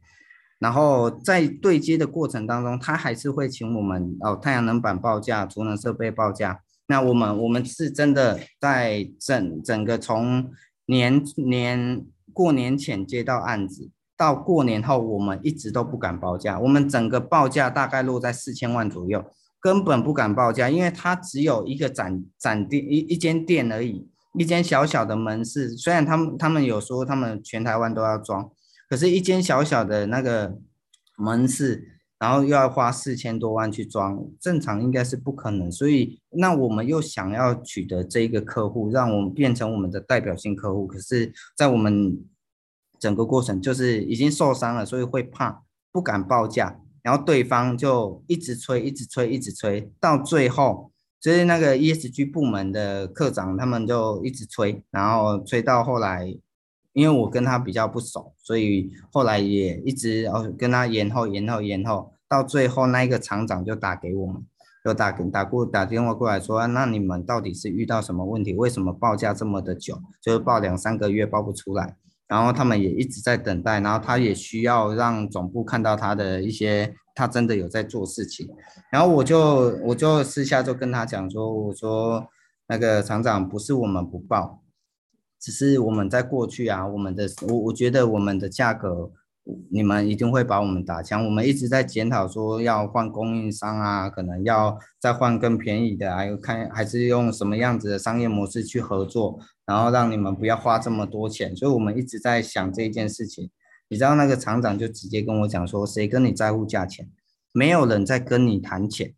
然后在对接的过程当中，他还是会请我们哦，太阳能板报价、储能设备报价。那我们我们是真的在整整个从年年过年前接到案子，到过年后，我们一直都不敢报价，我们整个报价大概落在四千万左右。根本不敢报价，因为它只有一个展展店一一间店而已，一间小小的门市。虽然他们他们有说他们全台湾都要装，可是，一间小小的那个门市，然后又要花四千多万去装，正常应该是不可能。所以，那我们又想要取得这一个客户，让我们变成我们的代表性客户，可是，在我们整个过程就是已经受伤了，所以会怕，不敢报价。然后对方就一直催，一直催，一直催，到最后就是那个 ESG 部门的科长，他们就一直催，然后催到后来，因为我跟他比较不熟，所以后来也一直哦跟他延后、延后、延后，到最后那一个厂长就打给我们，就打给打过打电话过来说，那你们到底是遇到什么问题？为什么报价这么的久？就是报两三个月报不出来。然后他们也一直在等待，然后他也需要让总部看到他的一些，他真的有在做事情。然后我就我就私下就跟他讲说，我说那个厂长不是我们不报，只是我们在过去啊，我们的我我觉得我们的价格。你们一定会把我们打枪。我们一直在检讨，说要换供应商啊，可能要再换更便宜的，还有看还是用什么样子的商业模式去合作，然后让你们不要花这么多钱。所以我们一直在想这件事情。你知道那个厂长就直接跟我讲说，谁跟你在乎价钱？没有人在跟你谈钱。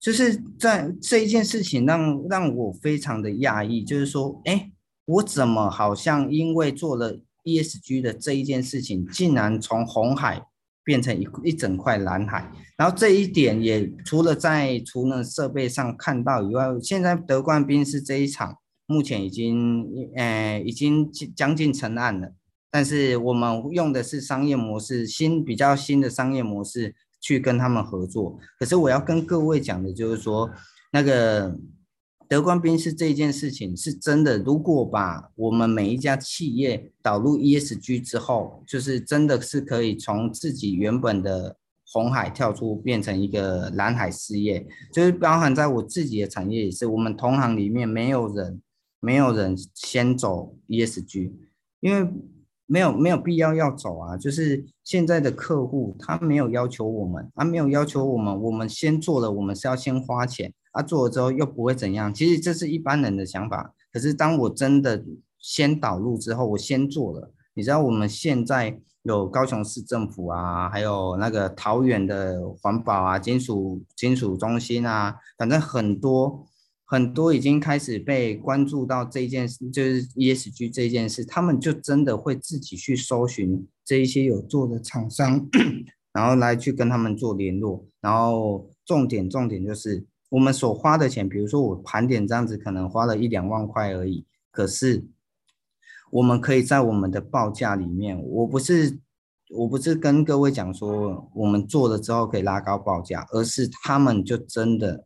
就是在这一件事情让让我非常的讶异，就是说，哎，我怎么好像因为做了。ESG 的这一件事情，竟然从红海变成一一整块蓝海，然后这一点也除了在储能设备上看到以外，现在德冠军是这一场目前已经呃已经将近成案了，但是我们用的是商业模式，新比较新的商业模式去跟他们合作。可是我要跟各位讲的就是说，那个。德冠宾士这件事情是真的，如果把我们每一家企业导入 ESG 之后，就是真的是可以从自己原本的红海跳出，变成一个蓝海事业。就是包含在我自己的产业也是，我们同行里面没有人，没有人先走 ESG，因为没有没有必要要走啊。就是现在的客户他没有要求我们，他没有要求我们，我们先做了，我们是要先花钱。啊，做了之后又不会怎样，其实这是一般人的想法。可是当我真的先导入之后，我先做了，你知道我们现在有高雄市政府啊，还有那个桃园的环保啊、金属金属中心啊，反正很多很多已经开始被关注到这件事，就是 ESG 这件事，他们就真的会自己去搜寻这一些有做的厂商，然后来去跟他们做联络，然后重点重点就是。我们所花的钱，比如说我盘点这样子，可能花了一两万块而已。可是我们可以在我们的报价里面，我不是我不是跟各位讲说我们做了之后可以拉高报价，而是他们就真的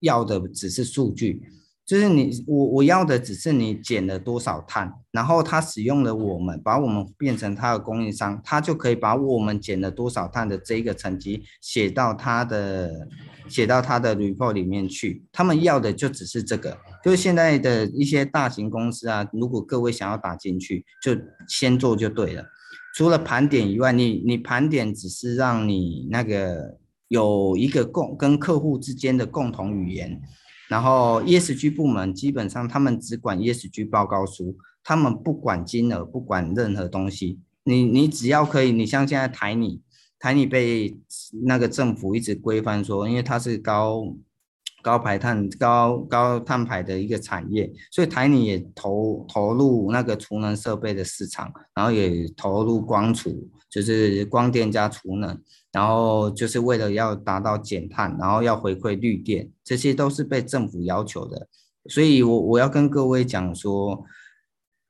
要的只是数据。就是你我我要的只是你减了多少碳，然后他使用了我们，把我们变成他的供应商，他就可以把我们减了多少碳的这一个成绩写到他的写到他的 report 里面去。他们要的就只是这个，就是现在的一些大型公司啊，如果各位想要打进去，就先做就对了。除了盘点以外，你你盘点只是让你那个有一个共跟客户之间的共同语言。然后 ESG 部门基本上他们只管 ESG 报告书，他们不管金额，不管任何东西。你你只要可以，你像现在台你，台泥被那个政府一直规范说，因为它是高高排碳、高高碳排的一个产业，所以台泥也投投入那个储能设备的市场，然后也投入光储，就是光电加储能。然后就是为了要达到减碳，然后要回馈绿电，这些都是被政府要求的。所以我，我我要跟各位讲说，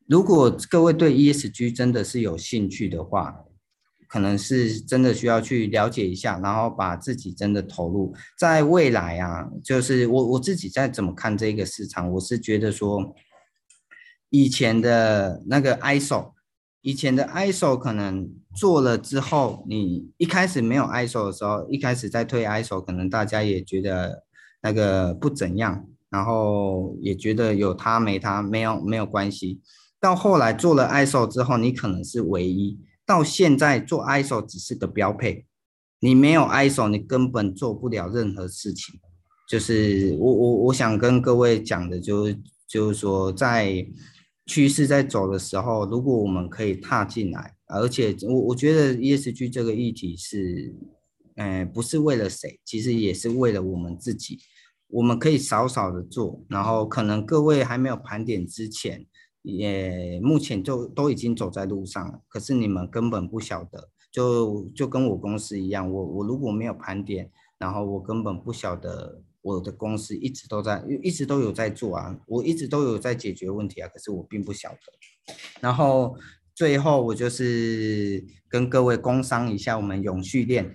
如果各位对 ESG 真的是有兴趣的话，可能是真的需要去了解一下，然后把自己真的投入。在未来啊，就是我我自己在怎么看这个市场，我是觉得说，以前的那个 ISO。以前的 ISO 可能做了之后，你一开始没有 ISO 的时候，一开始在推 ISO，可能大家也觉得那个不怎样，然后也觉得有它没它没有没有关系。到后来做了 ISO 之后，你可能是唯一。到现在做 ISO 只是个标配，你没有 ISO，你根本做不了任何事情。就是我我我想跟各位讲的，就是就是说在。趋势在走的时候，如果我们可以踏进来，而且我我觉得 ESG 这个议题是，呃，不是为了谁，其实也是为了我们自己。我们可以少少的做，然后可能各位还没有盘点之前，也目前就都已经走在路上了。可是你们根本不晓得，就就跟我公司一样，我我如果没有盘点，然后我根本不晓得。我的公司一直都在，一直都有在做啊，我一直都有在解决问题啊，可是我并不晓得。然后最后我就是跟各位工商一下我们永续链，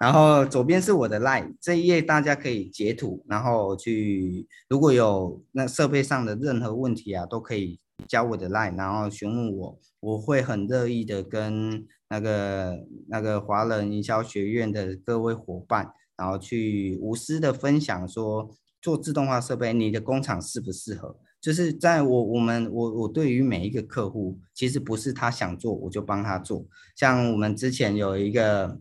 然后左边是我的 line，这一页大家可以截图，然后去如果有那设备上的任何问题啊，都可以加我的 line，然后询问我，我会很乐意的跟那个那个华人营销学院的各位伙伴。然后去无私的分享说，做自动化设备，你的工厂适不适合？就是在我我们我我对于每一个客户，其实不是他想做我就帮他做。像我们之前有一个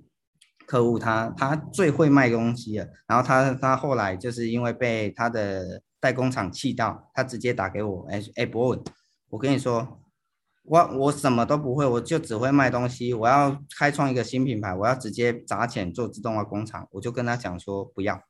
客户他，他最会卖东西了，然后他他后来就是因为被他的代工厂气到，他直接打给我，哎哎博文，我跟你说。我我什么都不会，我就只会卖东西。我要开创一个新品牌，我要直接砸钱做自动化工厂。我就跟他讲说不要，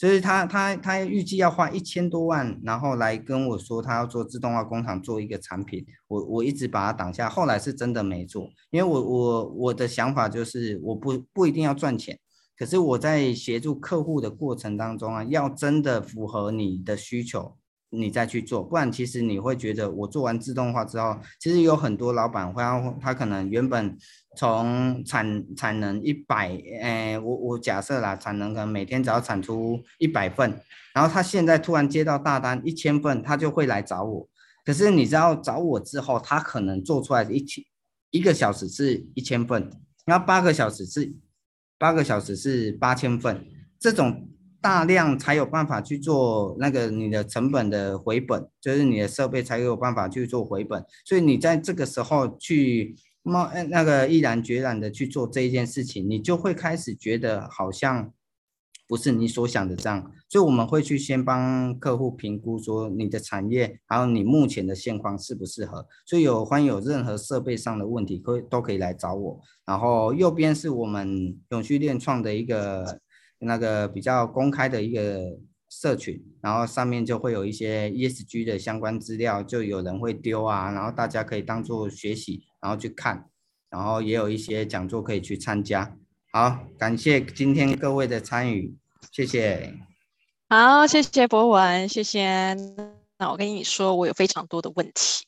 就是他他他预计要花一千多万，然后来跟我说他要做自动化工厂做一个产品。我我一直把他挡下，后来是真的没做，因为我我我的想法就是我不不一定要赚钱，可是我在协助客户的过程当中啊，要真的符合你的需求。你再去做，不然其实你会觉得我做完自动化之后，其实有很多老板会，他可能原本从产产能一百，诶，我我假设啦，产能可能每天只要产出一百份，然后他现在突然接到大单一千份，他就会来找我。可是你知道找我之后，他可能做出来一千一个小时是一千份，然后八个小时是八个小时是八千份，这种。大量才有办法去做那个你的成本的回本，就是你的设备才有办法去做回本。所以你在这个时候去冒那个毅然决然的去做这一件事情，你就会开始觉得好像不是你所想的这样。所以我们会去先帮客户评估说你的产业还有你目前的现况适不适合。所以有欢迎有任何设备上的问题，可都可以来找我。然后右边是我们永续链创的一个。那个比较公开的一个社群，然后上面就会有一些 ESG 的相关资料，就有人会丢啊，然后大家可以当做学习，然后去看，然后也有一些讲座可以去参加。好，感谢今天各位的参与，谢谢。好，谢谢博文，谢谢。那我跟你说，我有非常多的问题，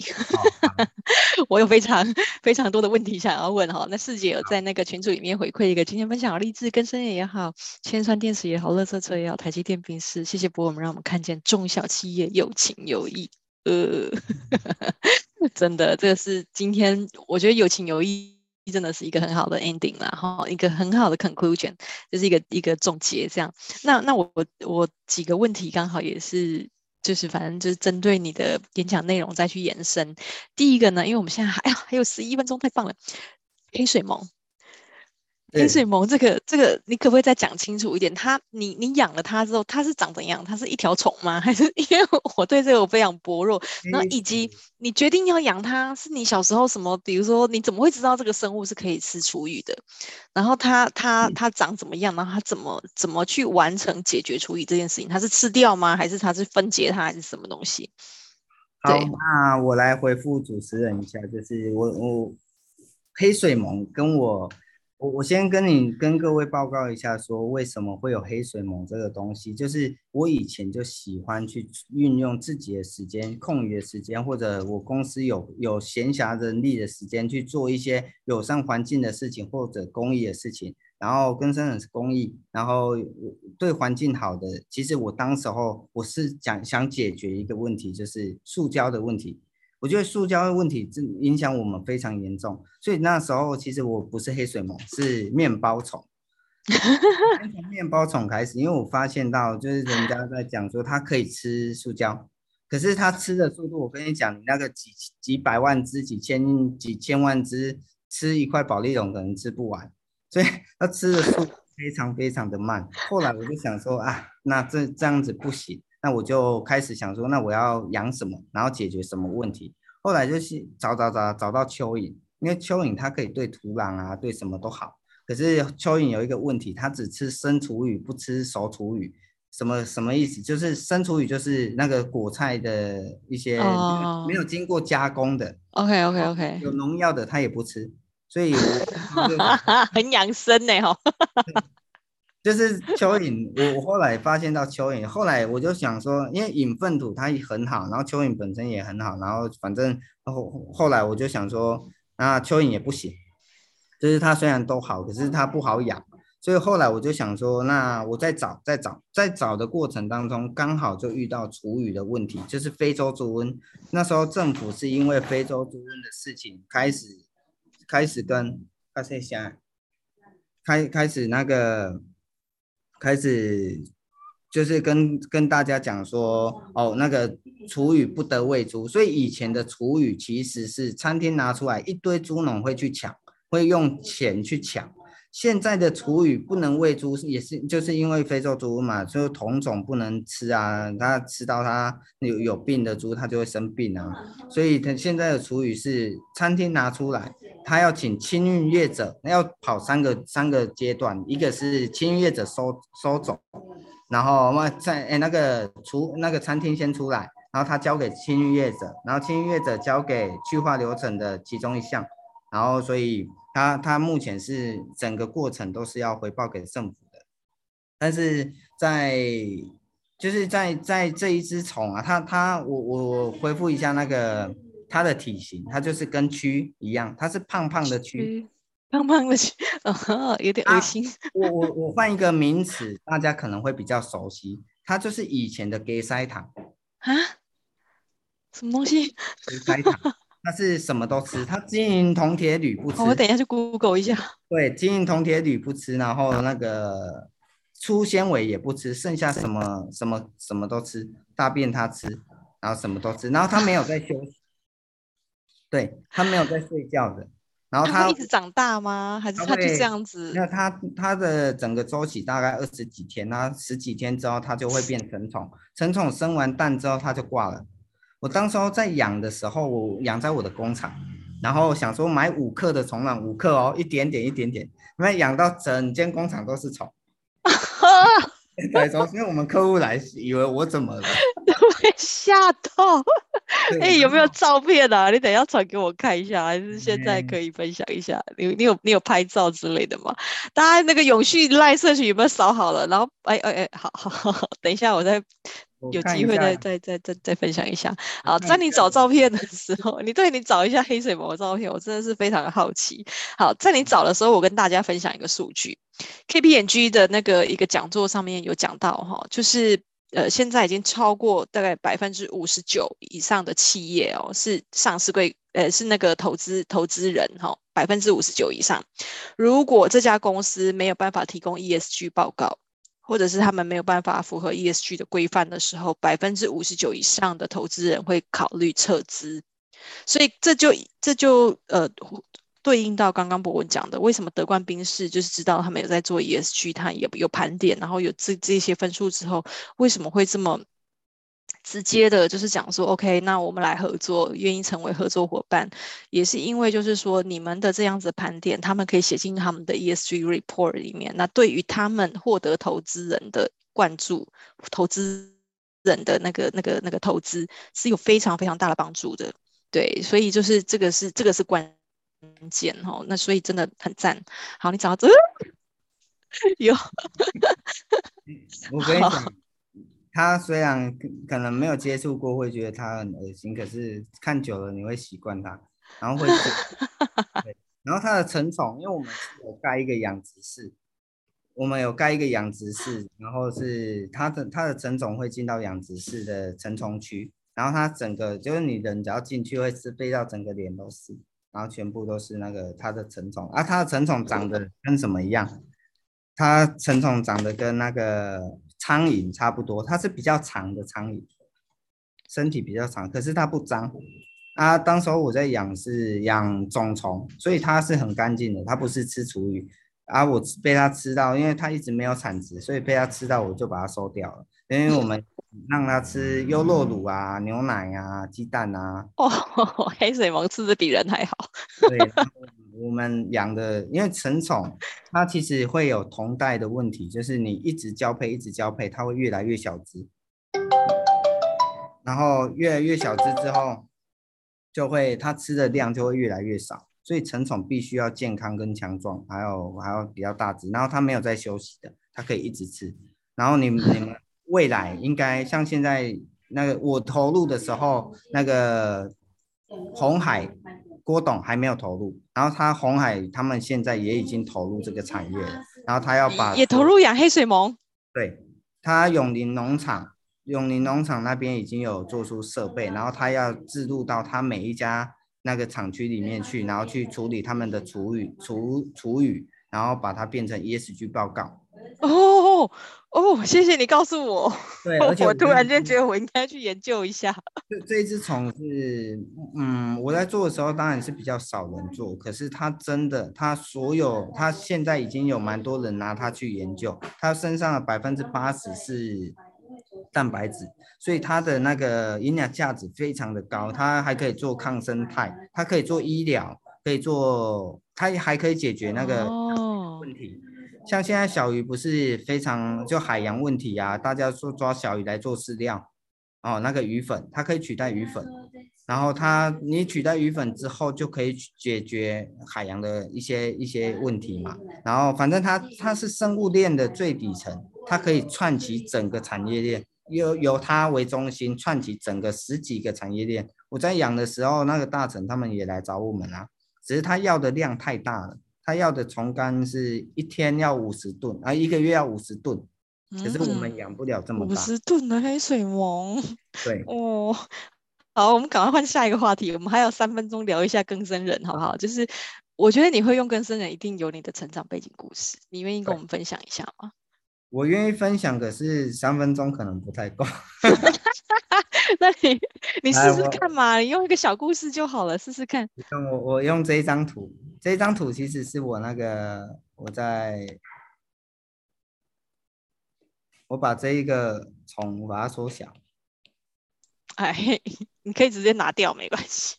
我有非常非常多的问题想要问哈。那四姐有在那个群组里面回馈一个今天分享好励志，更生也好，千川电池也好，乐色车也好，台积电冰室，谢谢博文，让我们看见中小企业有情有义。呃，真的，这个是今天我觉得有情有义真的是一个很好的 ending 啦，哈，一个很好的 conclusion，就是一个一个总结这样。那那我我我几个问题刚好也是。就是反正就是针对你的演讲内容再去延伸。第一个呢，因为我们现在还哎呀还有十一分钟，太棒了。黑水萌，黑水虻这个这个，你可不可以再讲清楚一点？它你你养了它之后，它是长怎样？它是一条虫吗？还是因为我对这个我非常薄弱？然后以及你决定要养它，是你小时候什么？比如说你怎么会知道这个生物是可以吃厨余的？然后它它它长怎么样？然后它怎么怎么去完成解决厨余这件事情？它是吃掉吗？还是它是分解它？还是什么东西？好，那我来回复主持人一下，就是我我黑水虻跟我。我我先跟你跟各位报告一下，说为什么会有黑水猛这个东西，就是我以前就喜欢去运用自己的时间、空余的时间，或者我公司有有闲暇人力的时间去做一些友善环境的事情或者公益的事情，然后更生是公益，然后对环境好的。其实我当时候我是讲想解决一个问题，就是塑胶的问题。我觉得塑胶的问题影响我们非常严重，所以那时候其实我不是黑水虻，是面包虫。从面包虫开始，因为我发现到就是人家在讲说它可以吃塑胶，可是它吃的速度，我跟你讲，你那个几几百万只、几千几千万只吃一块保丽龙可能吃不完，所以它吃的速度非常非常的慢。后来我就想说啊，那这这样子不行。那我就开始想说，那我要养什么，然后解决什么问题？后来就是找找找找到蚯蚓，因为蚯蚓它可以对土壤啊，对什么都好。可是蚯蚓有一个问题，它只吃生厨余，不吃熟厨余。什么什么意思？就是生厨余就是那个果菜的一些没有经过加工的。Oh. OK OK OK。有农药的它也不吃，所以我 很养生呢哈。就是蚯蚓，我我后来发现到蚯蚓，后来我就想说，因为引粪土它很好，然后蚯蚓本身也很好，然后反正后后来我就想说，那蚯蚓也不行，就是它虽然都好，可是它不好养，所以后来我就想说，那我再找再找在找的过程当中，刚好就遇到厨余的问题，就是非洲猪瘟，那时候政府是因为非洲猪瘟的事情开始开始跟开始想开开始那个。开始就是跟跟大家讲说，哦，那个厨余不得喂猪，所以以前的厨余其实是餐厅拿出来，一堆猪农会去抢，会用钱去抢。现在的厨余不能喂猪，也是就是因为非洲猪嘛，就同种不能吃啊，它吃到它有有病的猪，它就会生病啊。所以它现在的厨余是餐厅拿出来，他要请清运业者，要跑三个三个阶段，一个是清运业者收收走，然后那在哎那个厨那个餐厅先出来，然后他交给清运业者，然后清运业者交给去化流程的其中一项，然后所以。他他目前是整个过程都是要回报给政府的，但是在就是在在这一只虫啊，它它我我恢复一下那个它的体型，它就是跟蛆一样，它是胖胖的蛆，胖胖的蛆，哦，有点恶心。啊、我我我换一个名词，大家可能会比较熟悉，它就是以前的给塞糖啊，什么东西？给塞糖。它是什么都吃，它金银铜铁铝不吃。我等一下去 Google 一下。对，金银铜铁铝不吃，然后那个粗纤维也不吃，剩下什么什么什么都吃，大便它吃，然后什么都吃，然后它没有在休息，对，它没有在睡觉的，然后它会一直长大吗？还是它就这样子？那它它的整个周期大概二十几天，那十几天之后它就会变成虫，成虫生完蛋之后它就挂了。我当时候在养的时候，我养在我的工厂，然后想说买五克的虫卵，五克哦，一点点一点点，因为养到整间工厂都是虫。对，首先我们客户来以为我怎么了？被吓到。哎、欸，有没有照片啊？你等一下传给我看一下，还是现在可以分享一下？你你有你有拍照之类的吗？大家那个永续赖社群有没有扫好了？然后哎哎哎，好好好，等一下我再。有机会再再再再再分享一下。好，在你找照片的时候，你对你找一下黑水魔的照片，我真的是非常的好奇。好，在你找的时候，我跟大家分享一个数据，KPMG 的那个一个讲座上面有讲到哈，就是呃现在已经超过大概百分之五十九以上的企业哦是上市柜，呃是那个投资投资人哈，百分之五十九以上，如果这家公司没有办法提供 ESG 报告。或者是他们没有办法符合 ESG 的规范的时候，百分之五十九以上的投资人会考虑撤资，所以这就这就呃对应到刚刚博文讲的，为什么德冠宾士就是知道他们有在做 ESG，他也有盘点，然后有这这些分数之后，为什么会这么？直接的就是讲说，OK，那我们来合作，愿意成为合作伙伴，也是因为就是说你们的这样子盘点，他们可以写进他们的 ESG report 里面。那对于他们获得投资人的关注，投资人的那个那个那个投资是有非常非常大的帮助的。对，所以就是这个是这个是关键哈。那所以真的很赞。好，你找到这个 有，我跟你讲。他虽然可能没有接触过，会觉得他很恶心，可是看久了你会习惯他，然后会 对，然后他的成虫，因为我们有盖一个养殖室，我们有盖一个养殖室，然后是它的它的成虫会进到养殖室的成虫区，然后它整个就是你人只要进去会是飞到整个脸都是，然后全部都是那个它的成虫，啊，它的成虫长得跟什么一样？它成虫长得跟那个。苍蝇差不多，它是比较长的苍蝇，身体比较长，可是它不脏。啊，当时候我在养是养种虫，所以它是很干净的，它不是吃厨余。啊，我被它吃到，因为它一直没有产值，所以被它吃到我就把它收掉了。因为我们让它吃优酪乳啊、牛奶啊、鸡蛋啊。哦，黑水虻吃的比人还好。对。我们养的，因为成虫它其实会有同代的问题，就是你一直交配，一直交配，它会越来越小只，然后越来越小只之后，就会它吃的量就会越来越少，所以成虫必须要健康跟强壮，还有还要比较大只，然后它没有在休息的，它可以一直吃。然后你们你们未来应该像现在那个我投入的时候，那个红海。郭董还没有投入，然后他红海他们现在也已经投入这个产业了，然后他要把也投入养黑水虻。对，他永林农场，永林农场那边已经有做出设备，然后他要置入到他每一家那个厂区里面去，然后去处理他们的厨余、厨厨余，然后把它变成 ESG 报告。哦哦，谢谢你告诉我。对，而且 我，我突然间觉得我应该去研究一下。这这一只虫是，嗯，我在做的时候当然是比较少人做，可是它真的，它所有，它现在已经有蛮多人拿它去研究，它身上的百分之八十是蛋白质，所以它的那个营养价值非常的高，它还可以做抗生态，它可以做医疗，可以做，它还可以解决那个问题。哦像现在小鱼不是非常就海洋问题啊，大家说抓小鱼来做饲料，哦，那个鱼粉它可以取代鱼粉，然后它你取代鱼粉之后就可以解决海洋的一些一些问题嘛，然后反正它它是生物链的最底层，它可以串起整个产业链，由由它为中心串起整个十几个产业链。我在养的时候，那个大成他们也来找我们啊，只是他要的量太大了。他要的虫干是一天要五十吨，啊，一个月要五十吨，可是我们养不了这么大。五十吨的黑水虻。对。哦，好，我们赶快换下一个话题。我们还有三分钟聊一下更生人，好不好？就是我觉得你会用更生人，一定有你的成长背景故事。你愿意跟我们分享一下吗？我愿意分享，可是三分钟可能不太够。那你你试试看嘛，你用一个小故事就好了，试试看。我我用这一张图。这一张图其实是我那个我在，我把这一个虫把它缩小。哎，你可以直接拿掉，没关系。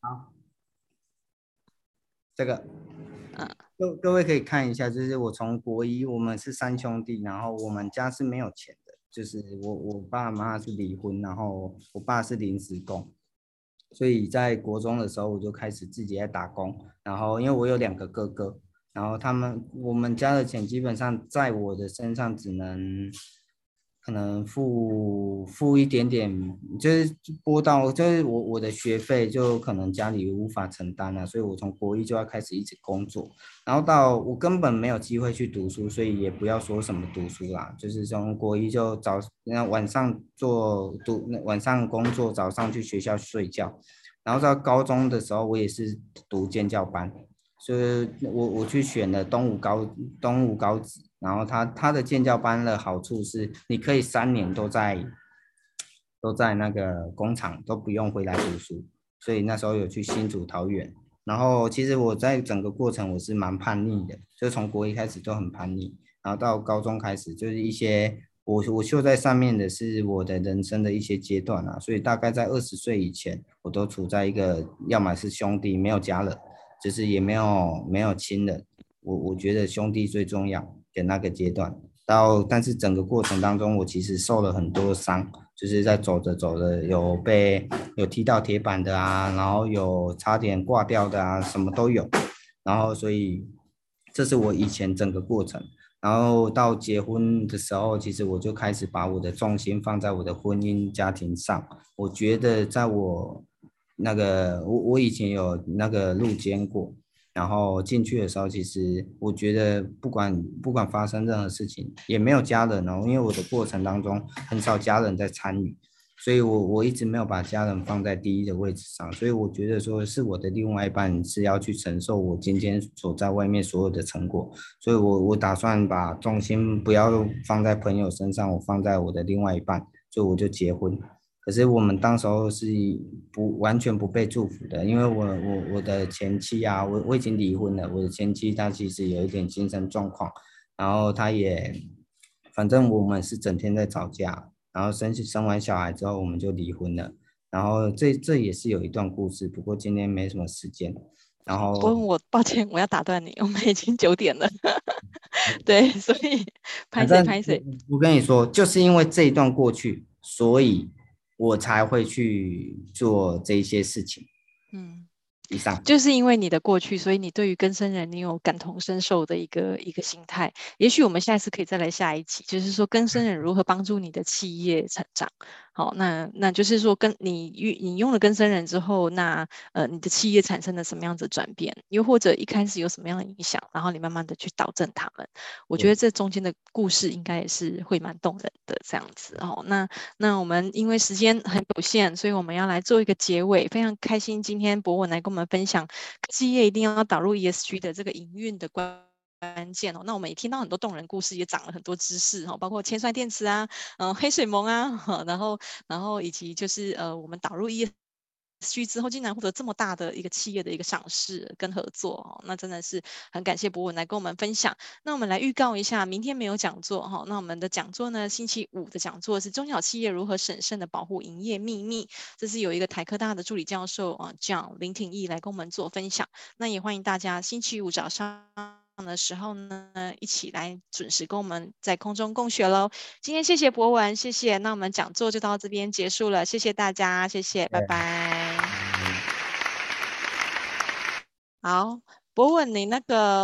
好，这个，嗯，各各位可以看一下，就是我从国一，我们是三兄弟，然后我们家是没有钱的，就是我我爸妈是离婚，然后我爸是临时工。所以在国中的时候，我就开始自己在打工。然后因为我有两个哥哥，然后他们我们家的钱基本上在我的身上只能可能付付一点点，就是拨到，就是我我的学费就可能家里无法承担了，所以我从国一就要开始一直工作，然后到我根本没有机会去读书，所以也不要说什么读书啦，就是从国一就早那晚上做读，晚上工作，早上去学校睡觉，然后到高中的时候我也是读建教班，所以我我去选了东吴高东吴高职。然后他他的建教班的好处是，你可以三年都在都在那个工厂，都不用回来读书。所以那时候有去新竹桃园。然后其实我在整个过程我是蛮叛逆的，就从国一开始都很叛逆，然后到高中开始就是一些我我秀在上面的是我的人生的一些阶段啊。所以大概在二十岁以前，我都处在一个要么是兄弟没有家人，就是也没有没有亲人。我我觉得兄弟最重要。的那个阶段，到但是整个过程当中，我其实受了很多伤，就是在走着走着有被有踢到铁板的啊，然后有差点挂掉的啊，什么都有，然后所以这是我以前整个过程，然后到结婚的时候，其实我就开始把我的重心放在我的婚姻家庭上，我觉得在我那个我我以前有那个入监过。然后进去的时候，其实我觉得不管不管发生任何事情，也没有家人哦，因为我的过程当中很少家人在参与，所以我我一直没有把家人放在第一的位置上，所以我觉得说是我的另外一半是要去承受我今天所在外面所有的成果，所以我我打算把重心不要放在朋友身上，我放在我的另外一半，所以我就结婚。可是我们当时候是不完全不被祝福的，因为我我我的前妻啊，我我已经离婚了。我的前妻她其实有一点精神状况，然后她也，反正我们是整天在吵架，然后生生完小孩之后我们就离婚了。然后这这也是有一段故事，不过今天没什么时间。然后我我抱歉，我要打断你，我们已经九点了。对，所以拍谁拍谁。我跟你说，就是因为这一段过去，所以。我才会去做这些事情。嗯，以上就是因为你的过去，所以你对于更生人你有感同身受的一个一个心态。也许我们下一次可以再来下一期，就是说更生人如何帮助你的企业成长。好，那那就是说，跟你用你用了跟生人之后，那呃，你的企业产生了什么样子的转变？又或者一开始有什么样的影响，然后你慢慢的去导正他们。我觉得这中间的故事应该也是会蛮动人的这样子哦。那那我们因为时间很有限，所以我们要来做一个结尾。非常开心今天博文来跟我们分享，企业一定要导入 ESG 的这个营运的关。关键哦，那我们也听到很多动人故事，也长了很多知识哈，包括铅酸电池啊，嗯、黑水虻啊，然后然后以及就是呃，我们导入 ESG 之后，竟然获得这么大的一个企业的一个赏识跟合作哦，那真的是很感谢博文来跟我们分享。那我们来预告一下，明天没有讲座哈，那我们的讲座呢，星期五的讲座是中小企业如何审慎的保护营业秘密，这是有一个台科大的助理教授啊，叫林廷义来跟我们做分享。那也欢迎大家星期五早上。的时候呢，一起来准时跟我们在空中共学喽。今天谢谢博文，谢谢。那我们讲座就到这边结束了，谢谢大家，谢谢，拜拜。好，博文，你那个。